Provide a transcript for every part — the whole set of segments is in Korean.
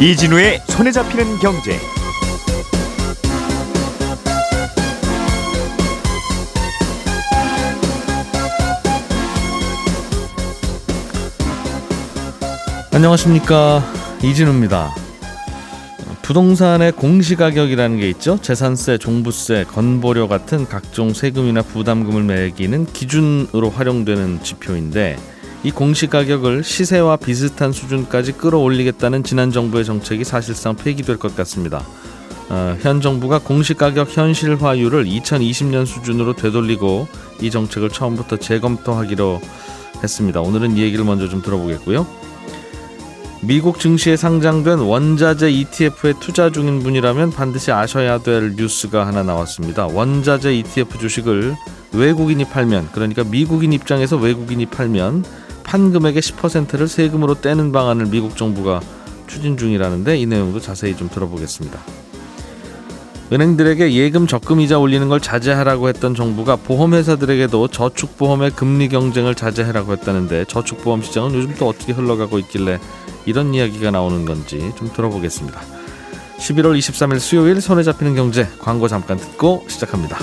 이진우의 손에 잡히는 경제. 안녕하십니까 이진우입니다. 부동산의 공시가격이라는 게 있죠. 재산세, 종부세, 건보료 같은 각종 세금이나 부담금을 매기는 기준으로 활용되는 지표인데 이 공시 가격을 시세와 비슷한 수준까지 끌어올리겠다는 지난 정부의 정책이 사실상 폐기될 것 같습니다. 어, 현 정부가 공시 가격 현실화율을 2020년 수준으로 되돌리고 이 정책을 처음부터 재검토하기로 했습니다. 오늘은 이 얘기를 먼저 좀 들어보겠고요. 미국 증시에 상장된 원자재 ETF에 투자 중인 분이라면 반드시 아셔야 될 뉴스가 하나 나왔습니다. 원자재 ETF 주식을 외국인이 팔면 그러니까 미국인 입장에서 외국인이 팔면 판 금액의 10%를 세금으로 떼는 방안을 미국 정부가 추진 중이라는데 이 내용도 자세히 좀 들어보겠습니다. 은행들에게 예금 적금 이자 올리는 걸 자제하라고 했던 정부가 보험회사들에게도 저축보험의 금리 경쟁을 자제하라고 했다는데 저축보험 시장은 요즘 또 어떻게 흘러가고 있길래 이런 이야기가 나오는 건지 좀 들어보겠습니다. 11월 23일 수요일 손에 잡히는 경제 광고 잠깐 듣고 시작합니다.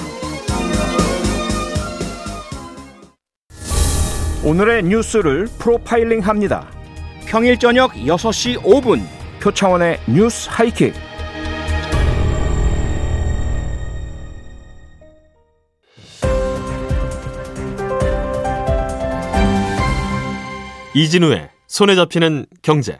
오늘의 뉴스를 프로파일링 합니다. 평일 저녁 6시 5분 표창원의 뉴스 하이킥. 이진우의 손에 잡히는 경제.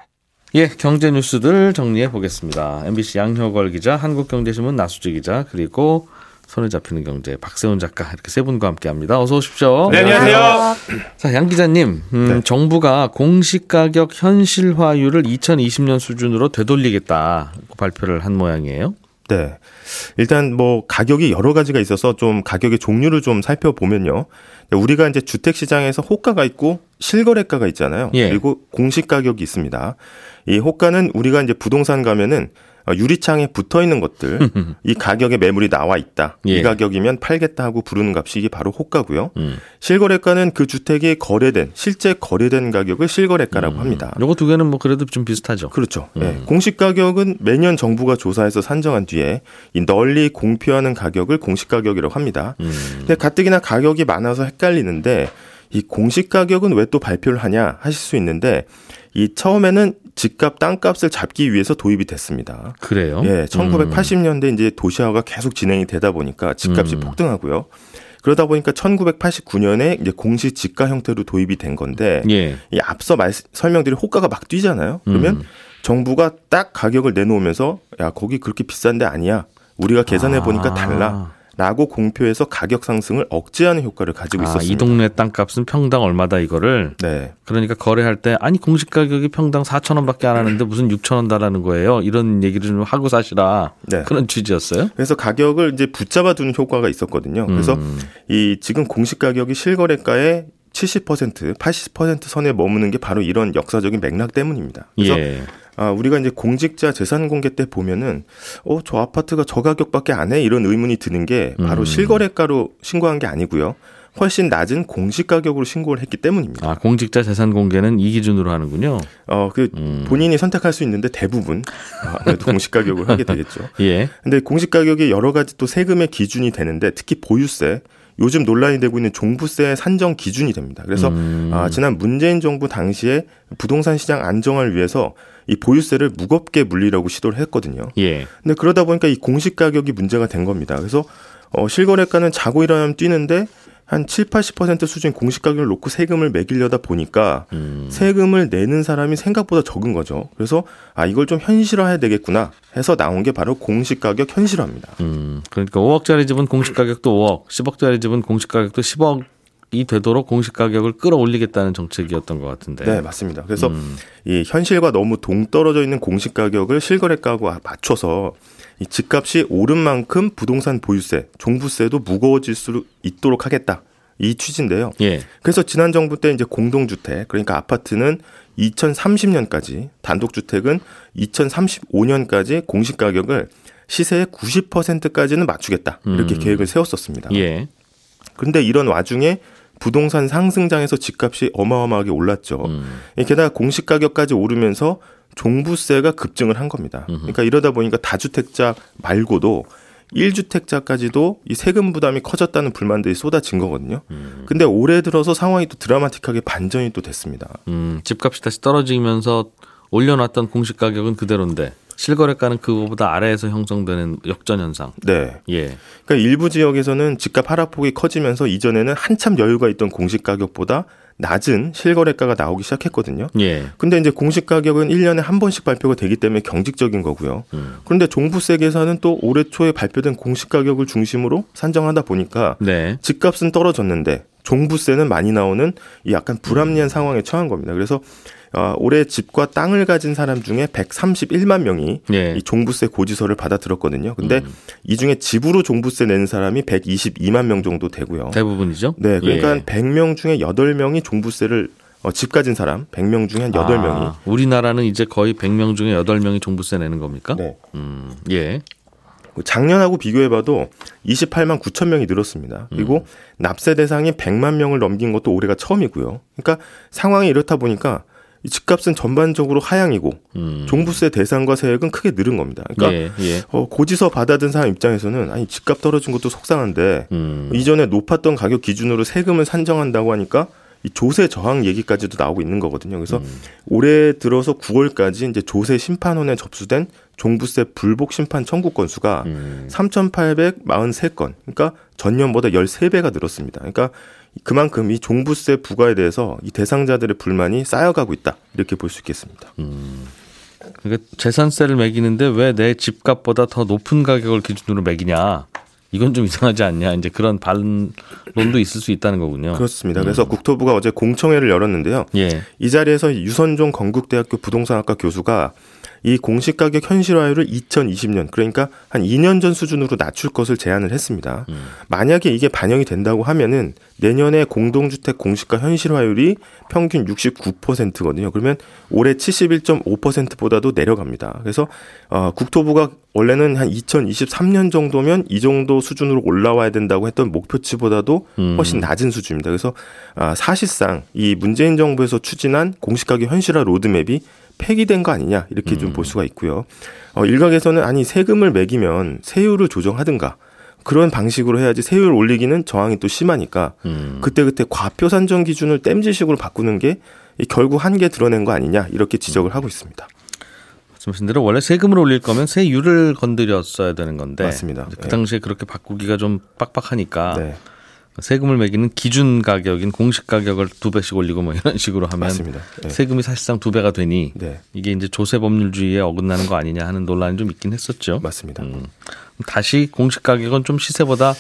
예, 경제 뉴스들 정리해 보겠습니다. MBC 양효걸 기자, 한국경제신문 나수지 기자, 그리고 손에 잡히는 경제 박세훈 작가 이렇게 세 분과 함께합니다. 어서 오십시오. 네, 안녕하세요. 자, 양 기자님, 음, 네. 정부가 공시 가격 현실화율을 2020년 수준으로 되돌리겠다 발표를 한 모양이에요. 네. 일단 뭐 가격이 여러 가지가 있어서 좀 가격의 종류를 좀 살펴보면요. 우리가 이제 주택 시장에서 호가가 있고 실거래가가 있잖아요. 예. 그리고 공시 가격이 있습니다. 이 호가는 우리가 이제 부동산 가면은 어, 유리창에 붙어 있는 것들, 이 가격에 매물이 나와 있다. 예. 이 가격이면 팔겠다 하고 부르는 값이 이게 바로 호가고요. 음. 실거래가는 그 주택이 거래된 실제 거래된 가격을 실거래가라고 합니다. 요거 두 개는 뭐 그래도 좀 비슷하죠. 그렇죠. 음. 예. 공시 가격은 매년 정부가 조사해서 산정한 뒤에 이 널리 공표하는 가격을 공시 가격이라고 합니다. 음. 근데 가뜩이나 가격이 많아서 헷갈리는데 이 공시 가격은 왜 또 발표를 하냐 하실 수 있는데 이 처음에는 집값 땅값을 잡기 위해서 도입이 됐습니다. 그래요? 예, 1980년대 이제 도시화가 계속 진행이 되다 보니까 집값이 음. 폭등하고요. 그러다 보니까 1989년에 이제 공시 지가 형태로 도입이 된 건데 예. 이 앞서 말, 설명드린 호가가 막 뛰잖아요. 그러면 음. 정부가 딱 가격을 내놓으면서 야 거기 그렇게 비싼데 아니야. 우리가 계산해 보니까 아. 달라. 라고 공표해서 가격 상승을 억제하는 효과를 가지고 아, 있었습니다. 이 동네 땅값은 평당 얼마다 이거를 네. 그러니까 거래할 때 아니 공시 가격이 평당 4천 원밖에 안 하는데 무슨 6천 원 달라는 거예요. 이런 얘기를 좀 하고 사시라 네. 그런 취지였어요. 그래서 가격을 이제 붙잡아 두는 효과가 있었거든요. 그래서 음. 이 지금 공시 가격이 실거래가의 70%, 80% 선에 머무는 게 바로 이런 역사적인 맥락 때문입니다. 그래서 예. 아, 우리가 이제 공직자 재산 공개 때 보면은 어, 저 아파트가 저 가격밖에 안 해? 이런 의문이 드는 게 바로 음. 실거래가로 신고한 게 아니고요. 훨씬 낮은 공시 가격으로 신고를 했기 때문입니다. 아 공직자 재산 공개는 이 기준으로 하는군요. 어, 그 음. 본인이 선택할 수 있는데 대부분 아, 아무래도 공시 가격을 하게 되겠죠. 예. 근데 공시 가격이 여러 가지 또 세금의 기준이 되는데 특히 보유세 요즘 논란이 되고 있는 종부세 산정 기준이 됩니다. 그래서 음. 아, 지난 문재인 정부 당시에 부동산 시장 안정을 위해서 이 보유세를 무겁게 물리라고 시도를 했거든요. 예. 근데 그러다 보니까 이 공시 가격이 문제가 된 겁니다. 그래서 어, 실거래가는 자고 일어나면 뛰는데 한 7, 80% 수준 공시 가격을 놓고 세금을 매기려다 보니까 음. 세금을 내는 사람이 생각보다 적은 거죠. 그래서 아 이걸 좀 현실화해야 되겠구나 해서 나온 게 바로 공시 가격 현실화입니다. 음. 그러니까 5억짜리 집은 공시 가격도 5억, 10억짜리 집은 공시 가격도 10억 이 되도록 공시 가격을 끌어올리겠다는 정책이었던 것 같은데. 네, 맞습니다. 그래서 음. 이 현실과 너무 동떨어져 있는 공시 가격을 실거래가하고 맞춰서 이 집값이 오른 만큼 부동산 보유세, 종부세도 무거워질 수 있도록 하겠다. 이 취지인데요. 예. 그래서 지난 정부 때 이제 공동주택, 그러니까 아파트는 2030년까지, 단독주택은 2035년까지 공시 가격을 시세의 90%까지는 맞추겠다. 이렇게 음. 계획을 세웠었습니다. 예. 그런데 이런 와중에 부동산 상승장에서 집값이 어마어마하게 올랐죠. 음. 게다가 공시 가격까지 오르면서 종부세가 급증을 한 겁니다. 그러니까 이러다 보니까 다주택자 말고도 1주택자까지도 이 세금 부담이 커졌다는 불만들이 쏟아진 거거든요. 근데 올해 들어서 상황이 또 드라마틱하게 반전이 또 됐습니다. 음, 집값이 다시 떨어지면서 올려놨던 공시 가격은 그대로인데 실거래가는 그거보다 아래에서 형성되는 역전 현상. 네. 예. 그러니까 일부 지역에서는 집값 하락폭이 커지면서 이전에는 한참 여유가 있던 공시 가격보다 낮은 실거래가가 나오기 시작했거든요. 예. 근데 이제 공시 가격은 1년에 한 번씩 발표가 되기 때문에 경직적인 거고요. 그런데 종부세 계산은 또 올해 초에 발표된 공시 가격을 중심으로 산정하다 보니까 네. 집값은 떨어졌는데 종부세는 많이 나오는 이 약간 불합리한 상황에 처한 겁니다. 그래서 어, 올해 집과 땅을 가진 사람 중에 131만 명이 예. 이 종부세 고지서를 받아 들었거든요. 근데 이 중에 집으로 종부세 내는 사람이 122만 명 정도 되고요. 대부분이죠. 네, 그러니까 예. 100명 중에 8명이 종부세를 어, 집 가진 사람 100명 중에 한 8명이 아, 우리나라는 이제 거의 100명 중에 8명이 종부세 내는 겁니까? 네. 음, 예. 작년하고 비교해봐도 28만 9천 명이 늘었습니다. 그리고 납세 대상이 100만 명을 넘긴 것도 올해가 처음이고요. 그러니까 상황이 이렇다 보니까 이 집값은 전반적으로 하향이고 음. 종부세 대상과 세액은 크게 늘은 겁니다. 그러니까 예, 예. 어, 고지서 받아든 사람 입장에서는 아니 집값 떨어진 것도 속상한데 음. 이전에 높았던 가격 기준으로 세금을 산정한다고 하니까 이 조세 저항 얘기까지도 나오고 있는 거거든요. 그래서 올해 들어서 9월까지 이제 조세 심판원에 접수된 종부세 불복 심판 청구 건수가 음. 3,843건. 그러니까 전년보다 13배가 늘었습니다. 그러니까 그만큼 이 종부세 부과에 대해서 이 대상자들의 불만이 쌓여가고 있다. 이렇게 볼 수 있겠습니다. 그러니까 재산세를 매기는데 왜 내 집값보다 더 높은 가격을 기준으로 매기냐? 이건 좀 이상하지 않냐? 이제 그런 반론도 있을 수 있다는 거군요. 그렇습니다. 그래서 국토부가 어제 공청회를 열었는데요. 예. 이 자리에서 유선종 건국대학교 부동산학과 교수가 이 공시 가격 현실화율을 2020년 그러니까 한 2년 전 수준으로 낮출 것을 제안을 했습니다. 만약에 이게 반영이 된다고 하면은 내년에 공동주택 공시가 현실화율이 평균 69%거든요. 그러면 올해 71.5%보다도 내려갑니다. 그래서 어, 국토부가 원래는 한 2023년 정도면 이 정도 수준으로 올라와야 된다고 했던 목표치보다도 훨씬 낮은 수준입니다. 그래서 아, 사실상 이 문재인 정부에서 추진한 공시가격 현실화 로드맵이 폐기된 거 아니냐 이렇게 좀볼 수가 있고요. 어, 일각에서는 아니 세금을 매기면 세율을 조정하든가 그런 방식으로 해야지 세율 올리기는 저항이 또 심하니까 음. 그때그때 과표 산정 기준을 땜질식으로 바꾸는 게이 결국 한계 드러낸 거 아니냐 이렇게 지적을 하고 있습니다. 말씀하신 대로 원래 세금을 올릴 거면 세율을 건드렸어야 되는 건데 맞습니다. 그 네. 당시에 그렇게 바꾸기가 좀 빡빡하니까 네, 세금을 매기는 기준 가격인 공식 가격을 두 배씩 올리고 뭐 이런 식으로 하면 맞습니다. 네. 세금이 사실상 두 배가 되니 네, 이게 이제 조세 법률주의에 어긋나는 거 아니냐 하는 논란이 좀 있긴 했었죠. 맞습니다. 음. 다시 공식 가격은 좀 시세보다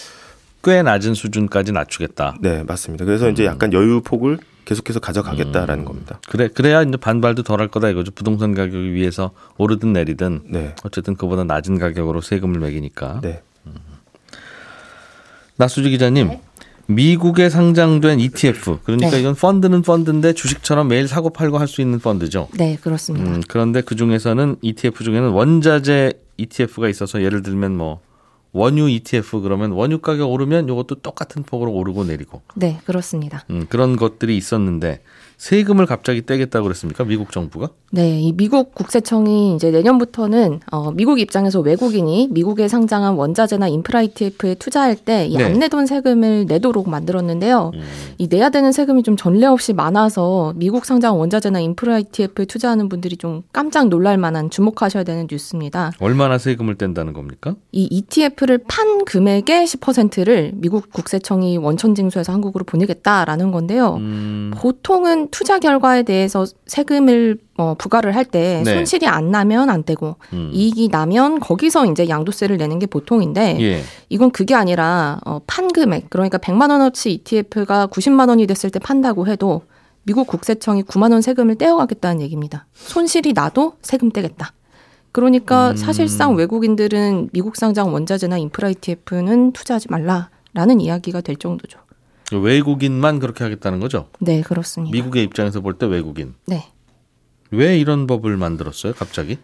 꽤 낮은 수준까지 낮추겠다. 네, 맞습니다. 그래서 이제 약간 여유 폭을 계속해서 가져가겠다라는 겁니다. 그래 그래야 이제 반발도 덜할 거다 이거죠. 부동산 가격이 위에서 오르든 내리든 네, 어쨌든 그보다 낮은 가격으로 세금을 매기니까. 네, 나수지 기자님. 미국에 상장된 ETF 그러니까 네. 이건 펀드는 펀드인데 주식처럼 매일 사고 팔고 할 수 있는 펀드죠. 네, 그렇습니다. 음, 그런데 그 중에서는 ETF 중에는 원자재 ETF가 있어서 예를 들면 뭐 원유 ETF 그러면 원유 가격 오르면 이것도 똑같은 폭으로 오르고 내리고 네, 그렇습니다. 음, 그런 것들이 있었는데 세금을 갑자기 떼겠다고 그랬습니까? 미국 정부가? 네, 이 미국 국세청이 이제 내년부터는 어, 미국 입장에서 외국인이 미국에 상장한 원자재나 인프라 ETF에 투자할 때이 네. 안 내던 세금을 내도록 만들었는데요. 이 내야 되는 세금이 좀 전례 없이 많아서 미국 상장 원자재나 인프라 ETF에 투자하는 분들이 좀 깜짝 놀랄 만한 주목하셔야 되는 뉴스입니다. 얼마나 세금을 뗀다는 겁니까? 이 ETF 를 판 금액의 10%를 미국 국세청이 원천 징수해서 한국으로 보내겠다라는 건데요. 음, 보통은 투자 결과에 대해서 세금을 어, 부과를 할때 네. 손실이 안 나면 안 되고 음. 이익이 나면 거기서 이제 양도세를 내는 게 보통인데 예. 이건 그게 아니라 어, 판 금액 그러니까 100만 원어치 ETF가 90만 원이 됐을 때 판다고 해도 미국 국세청이 9만 원 세금을 떼어가겠다는 얘기입니다. 손실이 나도 세금 떼겠다. 그러니까 음. 사실상 외국인들은 미국 상장 원자재나 인프라 ETF는 투자하지 말라라는 이야기가 될 정도죠. 외국인만 그렇게 하겠다는 거죠? 네, 그렇습니다. 미국의 입장에서 볼 때 외국인. 네. 왜 이런 법을 만들었어요, 갑자기?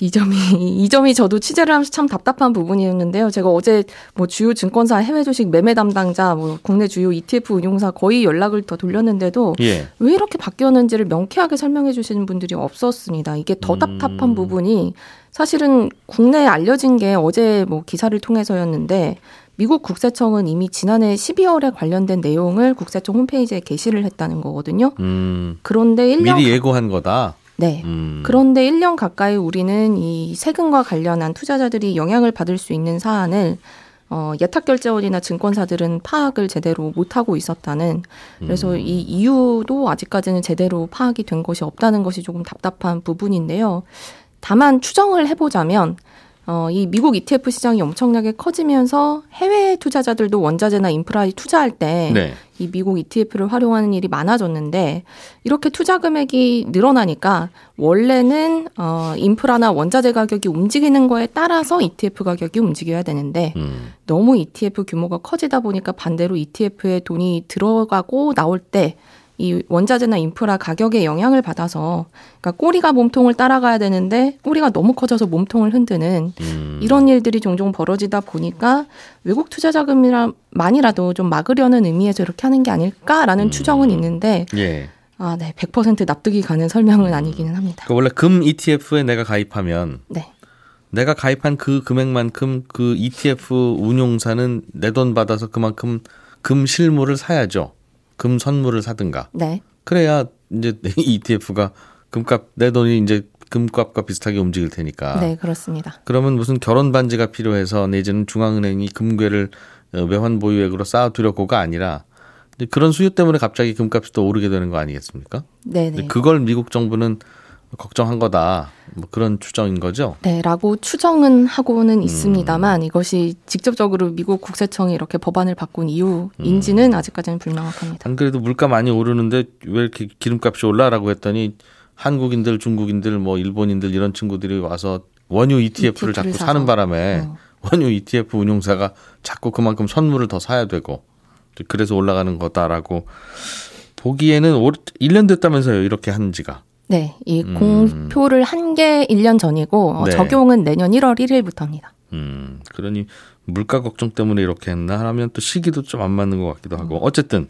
이 점이 이 점이 저도 취재를 하면서 참 답답한 부분이었는데요. 제가 어제 뭐 주요 증권사 해외 주식 매매 담당자, 뭐 국내 주요 ETF 운용사 거의 연락을 더 돌렸는데도 예. 왜 이렇게 바뀌었는지를 명쾌하게 설명해 주시는 분들이 없었습니다. 이게 더 답답한 음. 부분이 사실은 국내에 알려진 게 어제 뭐 기사를 통해서였는데 미국 국세청은 이미 지난해 12월에 관련된 내용을 국세청 홈페이지에 게시를 했다는 거거든요. 음. 그런데 1년 미리 예고한 거다. 네. 음. 그런데 1년 가까이 우리는 이 세금과 관련한 투자자들이 영향을 받을 수 있는 사안을 어, 예탁결제원이나 증권사들은 파악을 제대로 못하고 있었다는 그래서 음. 이 이유도 아직까지는 제대로 파악이 된 것이 없다는 것이 조금 답답한 부분인데요. 다만 추정을 해보자면 어, 이 미국 ETF 시장이 엄청나게 커지면서 해외 투자자들도 원자재나 인프라에 투자할 때 네. 이 미국 ETF를 활용하는 일이 많아졌는데 이렇게 투자 금액이 늘어나니까 원래는 어 인프라나 원자재 가격이 움직이는 거에 따라서 ETF 가격이 움직여야 되는데 음. 너무 ETF 규모가 커지다 보니까 반대로 ETF에 돈이 들어가고 나올 때 이 원자재나 인프라 가격에 영향을 받아서 그러니까 꼬리가 몸통을 따라가야 되는데 꼬리가 너무 커져서 몸통을 흔드는 음. 이런 일들이 종종 벌어지다 보니까 외국 투자 자금이만이라도 좀 막으려는 의미에서 이렇게 하는 게 아닐까라는 음. 추정은 있는데 예. 아, 네. 100% 납득이 가는 설명은 아니기는 합니다. 그 원래 금 ETF에 내가 가입하면 네. 내가 가입한 그 금액만큼 그 ETF 운용사는 내 돈 받아서 그만큼 금 실물을 사야죠. 금 선물을 사든가. 네. 그래야 이제 ETF가 금값 내 돈이 이제 금값과 비슷하게 움직일 테니까. 네, 그렇습니다. 그러면 무슨 결혼 반지가 필요해서 내지는 중앙은행이 금괴를 어, 외환 보유액으로 쌓아두려고가 아니라 그런 수요 때문에 갑자기 금값이 또 오르게 되는 거 아니겠습니까? 네, 네. 그걸 미국 정부는 걱정한 거다. 뭐 그런 추정인 거죠. 네, 라고 추정은 하고는 음. 있습니다만 이것이 직접적으로 미국 국세청이 이렇게 법안을 바꾼 이유인지는 음. 아직까지는 불명확합니다. 안 그래도 물가 많이 오르는데 왜 이렇게 기름값이 올라라고 했더니 한국인들, 중국인들, 뭐 일본인들 이런 친구들이 와서 원유 ETF를 ETF를 자꾸 사서. 사는 바람에 어. 원유 ETF 운용사가 자꾸 그만큼 선물을 더 사야 되고 그래서 올라가는 거다라고 보기에는 올 1년 됐다면서요 이렇게 한 지가 네, 이 음. 공표를 한 게 1년 전이고 어, 네. 적용은 내년 1월 1일부터입니다. 음 그러니 물가 걱정 때문에 이렇게 했나 하면 또 시기도 좀 안 맞는 것 같기도 하고 어쨌든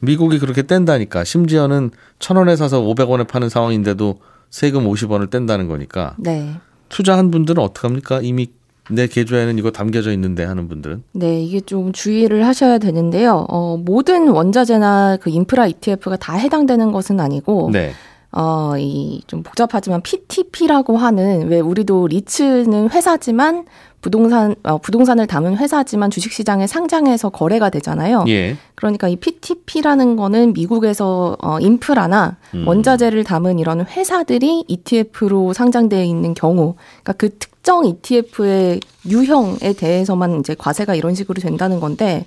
미국이 그렇게 뗀다니까 심지어는 천 원에 사서 500원에 파는 상황인데도 세금 50원을 뗀다는 거니까 네. 투자한 분들은 어떡합니까 이미 내 계좌에는 이거 담겨져 있는데 하는 분들은 네, 이게 좀 주의를 하셔야 되는데요. 어, 모든 원자재나 그 인프라 ETF가 다 해당되는 것은 아니고, 네 어, 이 좀 복잡하지만 PTP라고 하는 왜 우리도 리츠는 회사지만 부동산 어, 부동산을 담은 회사지만 주식시장에 상장해서 거래가 되잖아요. 예. 그러니까 이 PTP라는 거는 미국에서 어, 인프라나 음. 원자재를 담은 이런 회사들이 ETF로 상장되어 있는 경우, 그러니까 그 특정 ETF의 유형에 대해서만 이제 과세가 이런 식으로 된다는 건데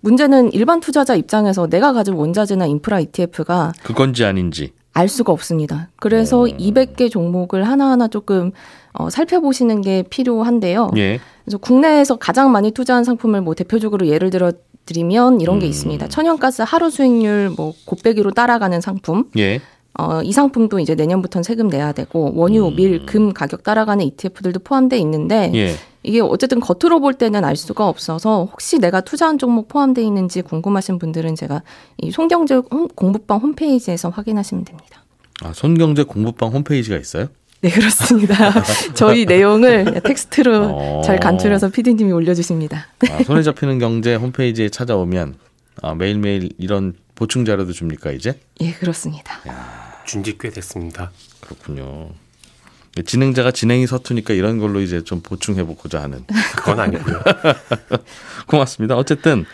문제는 일반 투자자 입장에서 내가 가진 원자재나 인프라 ETF가 그건지 아닌지 알 수가 없습니다. 그래서 200개 종목을 하나하나 조금 어, 살펴보시는 게 필요한데요. 예. 그래서 국내에서 가장 많이 투자한 상품을 뭐 대표적으로 예를 들어 드리면 이런 게 음. 있습니다. 천연가스 하루 수익률 뭐 곱빼기로 따라가는 상품. 예. 어, 이 상품도 이제 내년부터는 세금 내야 되고 원유, 음. 밀, 금 가격 따라가는 ETF들도 포함돼 있는데 예. 이게 어쨌든 겉으로 볼 때는 알 수가 없어서 혹시 내가 투자한 종목 포함돼 있는지 궁금하신 분들은 제가 이 송경제 홈- 공부방 홈페이지에서 확인하시면 됩니다. 아, 손경제 공부방 홈페이지가 있어요? 네, 그렇습니다. 저희 내용을 텍스트로 어. 잘 간추려서 피디님이 올려주십니다. 아, 손에 잡히는 경제 홈페이지에 찾아오면 아, 매일매일 이런 보충 자료도 줍니까 이제? 예, 그렇습니다. 준지 꽤 됐습니다. 그렇군요. 진행자가 진행이 서투니까 이런 걸로 이제 좀 보충해 보고자 하는. 그건 아니고요. 고맙습니다. 어쨌든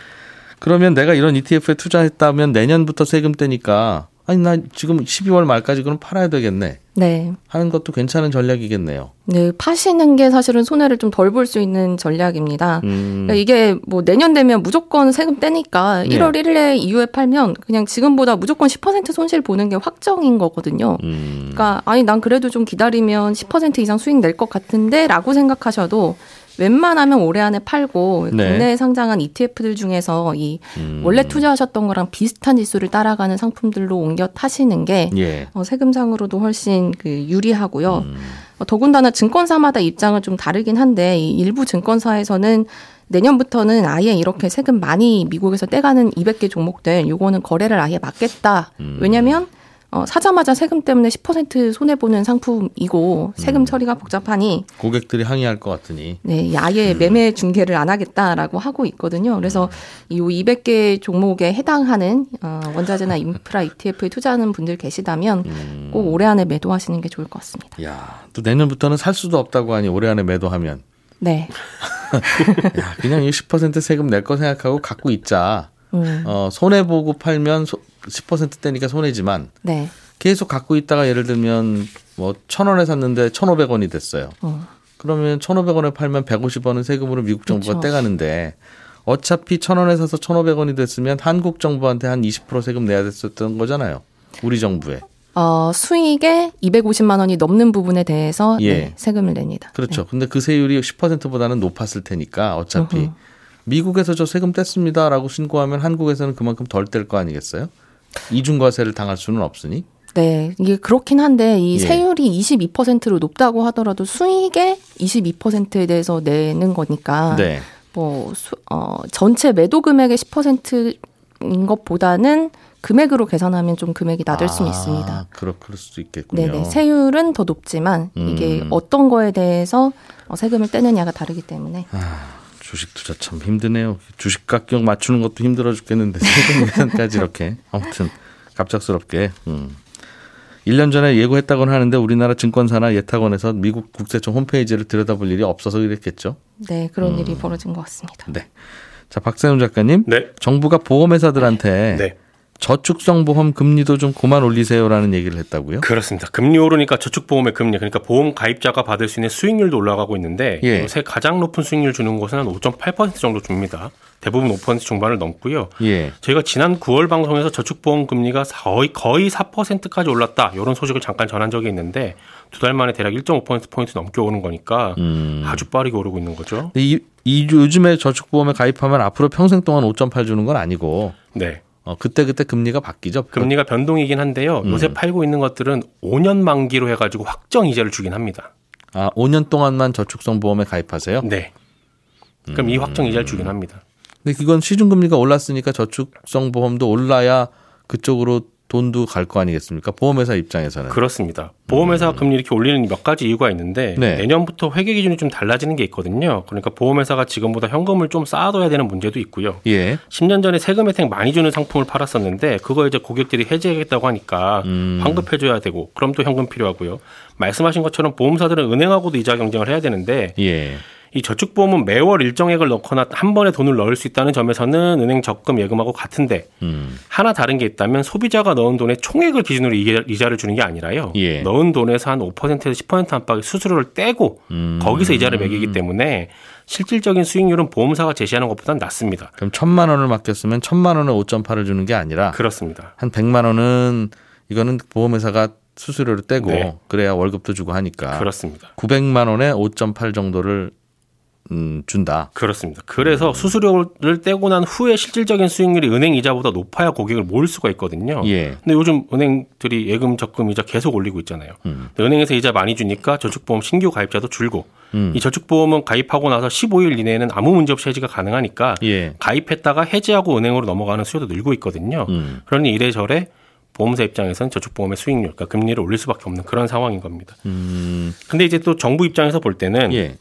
그러면 내가 이런 ETF에 투자했다면 내년부터 세금 떼니까 아니 나 지금 12월 말까지 그럼 팔아야 되겠네 네. 하는 것도 괜찮은 전략이겠네요. 네, 파시는 게 사실은 손해를 좀 덜 볼 수 있는 전략입니다. 음, 그러니까 이게 뭐 내년 되면 무조건 세금 떼니까 네. 1월 1일에 이후에 팔면 그냥 지금보다 무조건 10% 손실 보는 게 확정인 거거든요. 음, 그러니까 아니 난 그래도 좀 기다리면 10% 이상 수익 낼 것 같은데라고 생각하셔도 웬만하면 올해 안에 팔고 네. 국내에 상장한 ETF들 중에서 이 음, 원래 투자하셨던 거랑 비슷한 지수를 따라가는 상품들로 옮겨 타시는 게 예. 어, 세금상으로도 훨씬 그 유리하고요. 음, 어, 더군다나 증권사마다 입장은 좀 다르긴 한데 이 일부 증권사에서는 내년부터는 아예 이렇게 세금 많이 미국에서 떼가는 200개 종목들 요거는 거래를 아예 막겠다. 왜냐면 어, 사자마자 세금 때문에 10% 손해 보는 상품이고 세금 처리가 복잡하니 고객들이 항의할 것 같으니. 네, 이 아예 매매 중개를 안 하겠다라고 하고 있거든요. 그래서 이 200개 종목에 해당하는 어, 원자재나 인프라 ETF에 투자하는 분들 계시다면 꼭 올해 안에 매도하시는 게 좋을 것 같습니다. 야, 또 내년부터는 살 수도 없다고 하니 올해 안에 매도하면 네. 야, 그냥 이 10% 세금 낼 거 생각하고 갖고 있자. 음, 어, 손해 보고 팔면 소, 10% 떼니까 손해지만 네. 계속 갖고 있다가 예를 들면 뭐 1,000원에 샀는데 1,500원이 됐어요. 어, 그러면 1,500원에 팔면 150원은 세금으로 미국 정부가 그렇죠. 떼가는데 어차피 1,000원에 사서 1,500원이 됐으면 한국 정부한테 한 20% 세금 내야 됐었던 거잖아요. 우리 정부에. 어, 수익의 250만 원이 넘는 부분에 대해서 예. 네, 세금을 냅니다. 그렇죠. 근데 그 세율이 10%보다는 높았을 테니까 어차피 어허. 미국에서 저 세금 뗐습니다라고 신고하면 한국에서는 그만큼 덜 뗄 거 아니겠어요? 이중과세를 당할 수는 없으니. 네, 이게 그렇긴 한데 이 예. 세율이 22%로 높다고 하더라도 수익의 22%에 대해서 내는 거니까 네. 뭐 수, 어, 전체 매도 금액의 10%인 것보다는 금액으로 계산하면 좀 금액이 낮을 수는 아, 있습니다. 그럴, 그럴 수도 있겠군요. 네네 세율은 더 높지만 이게 음. 어떤 거에 대해서 어, 세금을 떼느냐가 다르기 때문에 주식 투자 참 힘드네요. 주식 가격 맞추는 것도 힘들어 죽겠는데 세금 계산까지 이렇게 아무튼 갑작스럽게. 음. 1년 전에 예고했다고는 하는데 우리나라 증권사나 예탁원에서 미국 국세청 홈페이지를 들여다볼 일이 없어서 그랬겠죠. 네 그런 음. 일이 벌어진 것 같습니다. 네. 자 박세훈 작가님, 네. 정부가 보험회사들한테 네. 저축성 보험 금리도 좀 그만 올리세요라는 얘기를 했다고요? 그렇습니다. 금리 오르니까 저축보험의 금리, 그러니까 보험 가입자가 받을 수 있는 수익률도 올라가고 있는데 예. 요새 가장 높은 수익률 주는 곳은 한 5.8% 정도 줍니다. 대부분 5% 중반을 넘고요. 예. 저희가 지난 9월 방송에서 저축보험 금리가 거의 거의 4%까지 올랐다 이런 소식을 잠깐 전한 적이 있는데 두 달 만에 대략 1.5% 포인트 넘게 오는 거니까 음. 아주 빠르게 오르고 있는 거죠. 이, 이 요즘에 저축보험에 가입하면 앞으로 평생 동안 5.8 주는 건 아니고 네. 어, 그때 그때 금리가 바뀌죠. 금리가 변동이긴 한데요. 음. 요새 팔고 있는 것들은 5년 만기로 해가지고 확정 이자를 주긴 합니다. 아, 5년 동안만 저축성 보험에 가입하세요? 네. 그럼 이 확정 이자를 주긴 합니다. 근데 이건 시중금리가 올랐으니까 저축성 보험도 올라야 그쪽으로 돈도 갈 거 아니겠습니까? 보험회사 입장에서는. 그렇습니다. 보험회사 금리 이렇게 올리는 몇 가지 이유가 있는데 네. 내년부터 회계 기준이 좀 달라지는 게 있거든요. 그러니까 보험회사가 지금보다 현금을 좀 쌓아둬야 되는 문제도 있고요. 예. 10년 전에 세금 혜택 많이 주는 상품을 팔았었는데 그거 이제 고객들이 해지하겠다고 하니까 음. 환급해줘야 되고 그럼 또 현금 필요하고요. 말씀하신 것처럼 보험사들은 은행하고도 이자 경쟁을 해야 되는데 예. 이 저축보험은 매월 일정액을 넣거나 한 번에 돈을 넣을 수 있다는 점에서는 은행 적금 예금하고 같은데 음. 하나 다른 게 있다면 소비자가 넣은 돈의 총액을 기준으로 이자- 이자를 주는 게 아니라요. 예. 넣은 돈에서 한 5%에서 10% 안팎의 수수료를 떼고 음. 거기서 이자를 매기기 때문에 실질적인 수익률은 보험사가 제시하는 것보다는 낮습니다. 그럼 천만 원을 맡겼으면 천만 원에 5.8을 주는 게 아니라 그렇습니다. 한 100만 원은 이거는 보험회사가 수수료를 떼고 네. 그래야 월급도 주고 하니까 그렇습니다. 900만 원에 5.8 정도를 음, 준다. 그렇습니다. 그래서 수수료를 떼고 난 후에 실질적인 수익률이 은행 이자보다 높아야 고객을 모을 수가 있거든요. 예. 근데 요즘 은행들이 예금 적금 이자 계속 올리고 있잖아요. 음. 은행에서 이자 많이 주니까 저축보험 신규 가입자도 줄고 음. 이 저축보험은 가입하고 나서 15일 이내에는 아무 문제 없이 해지가 가능하니까 예. 가입했다가 해지하고 은행으로 넘어가는 수요도 늘고 있거든요. 음. 그러니 이래저래 보험사 입장에서는 저축보험의 수익률, 그러니까 금리를 올릴 수밖에 없는 그런 상황인 겁니다. 음. 근데 이제 또 정부 입장에서 볼 때는 예.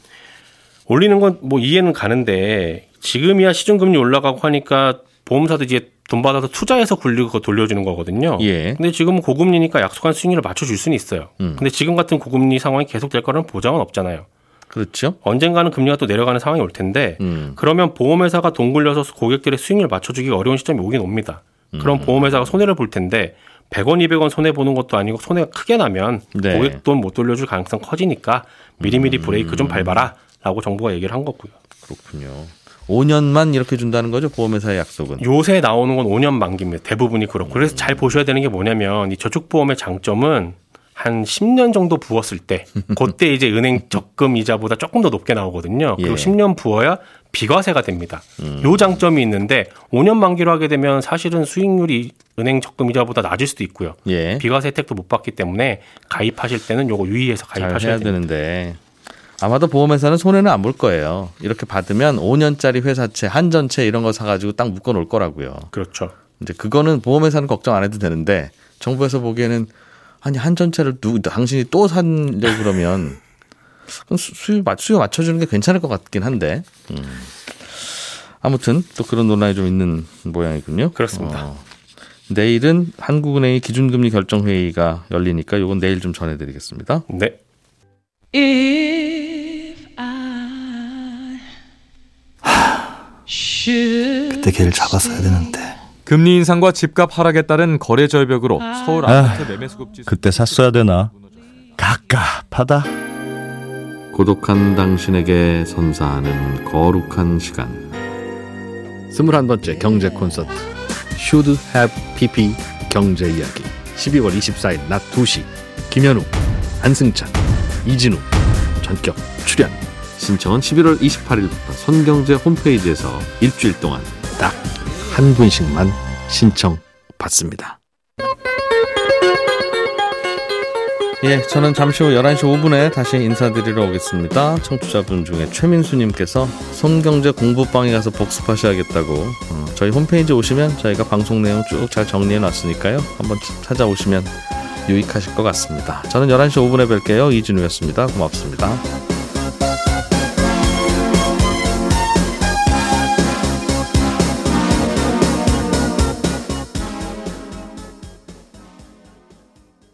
올리는 건 뭐 이해는 가는데 지금이야 시중금리 올라가고 하니까 보험사도 이제 돈 받아서 투자해서 굴리고 그거 돌려주는 거거든요. 예. 근데 지금은 고금리니까 약속한 수익률을 맞춰줄 수는 있어요. 음. 근데 지금 같은 고금리 상황이 계속될 거라는 보장은 없잖아요. 그렇죠. 언젠가는 금리가 또 내려가는 상황이 올 텐데 음. 그러면 보험회사가 돈 굴려서 고객들의 수익률 맞춰주기가 어려운 시점이 오긴 옵니다. 음. 그럼 보험회사가 손해를 볼 텐데 100원, 200원 손해 보는 것도 아니고 손해가 크게 나면 네. 고객 돈 못 돌려줄 가능성 커지니까 미리미리 브레이크 좀 밟아라 라고 정부가 얘기를 한 거고요. 그렇군요. 5년만 이렇게 준다는 거죠 보험회사의 약속은. 요새 나오는 건 5년 만기입니다. 대부분이 그렇고. 그래서 잘 보셔야 되는 게 뭐냐면 이 저축보험의 장점은 한 10년 정도 부었을 때 그때 이제 은행 적금 이자보다 조금 더 높게 나오거든요. 그리고 예. 10년 부어야 비과세가 됩니다. 음. 요 장점이 있는데 5년 만기로 하게 되면 사실은 수익률이 은행 적금 이자보다 낮을 수도 있고요. 예. 비과세 혜택도 못 받기 때문에 가입하실 때는 요거 유의해서 잘 가입하셔야. 되는데 아마도 보험회사는 손해는 안 볼 거예요. 이렇게 받으면 5년짜리 회사채, 한전채 이런 거 사가지고 딱 묶어 놓을 거라고요. 그렇죠. 이제 그거는 보험회사는 걱정 안 해도 되는데 정부에서 보기에는 아니 한전채를 누 당신이 또 산려 그러면 수- 수요 맞 수요 맞춰주는 게 괜찮을 것 같긴 한데 음. 아무튼 또 그런 논란이 좀 있는 모양이군요. 그렇습니다. 어, 내일은 한국은행의 기준금리 결정 회의가 열리니까 이건 내일 좀 전해드리겠습니다. 네. 그때 걔를 잡았어야 되는데. 금리 인상과 집값 하락에 따른 거래 절벽으로 서울 아, 아파트 매매 수급 지수 그때 샀어야 되나? 갑갑하다. 고독한 당신에게 선사하는 거룩한 시간. 스물한 번째 경제 콘서트. Should Have PP 경제 이야기. 12월 24일 낮 2시. 김현우, 한승찬, 이진우 전격 출연. 신청은 11월 28일부터 손경제 홈페이지에서 일주일 동안 딱 한 분씩만 신청 받습니다. 예, 저는 잠시 후 11시 5분에 다시 인사드리러 오겠습니다. 청취자분 중에 최민수님께서 손경제 공부방에 가서 복습하셔야겠다고 어, 저희 홈페이지 오시면 저희가 방송 내용 쭉 잘 정리해 놨으니까요. 한번 찾아오시면 유익하실 것 같습니다. 저는 11시 5분에 뵐게요. 이진우였습니다. 고맙습니다.